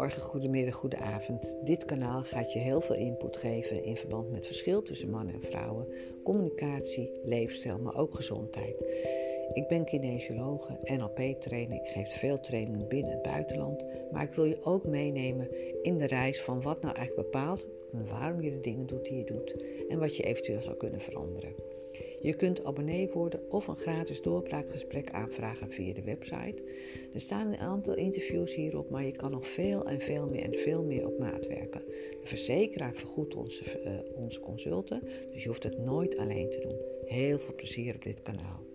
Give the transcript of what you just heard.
Goedemorgen, goedemiddag, goedenavond. Dit kanaal gaat je heel veel input geven in verband met verschil tussen mannen en vrouwen, communicatie, leefstijl, maar ook gezondheid. Ik ben kinesiologe, NLP-trainer. Ik geef veel trainingen binnen het buitenland. Maar ik wil je ook meenemen in de reis van wat nou eigenlijk bepaalt waarom je de dingen doet die je doet en wat je eventueel zou kunnen veranderen. Je kunt abonnee worden of een gratis doorbraakgesprek aanvragen via de website. Er staan een aantal interviews hierop, maar je kan nog veel en veel meer en veel meer op maat werken. De verzekeraar vergoedt onze, uh, onze consulten, dus je hoeft het nooit alleen te doen. Heel veel plezier op dit kanaal.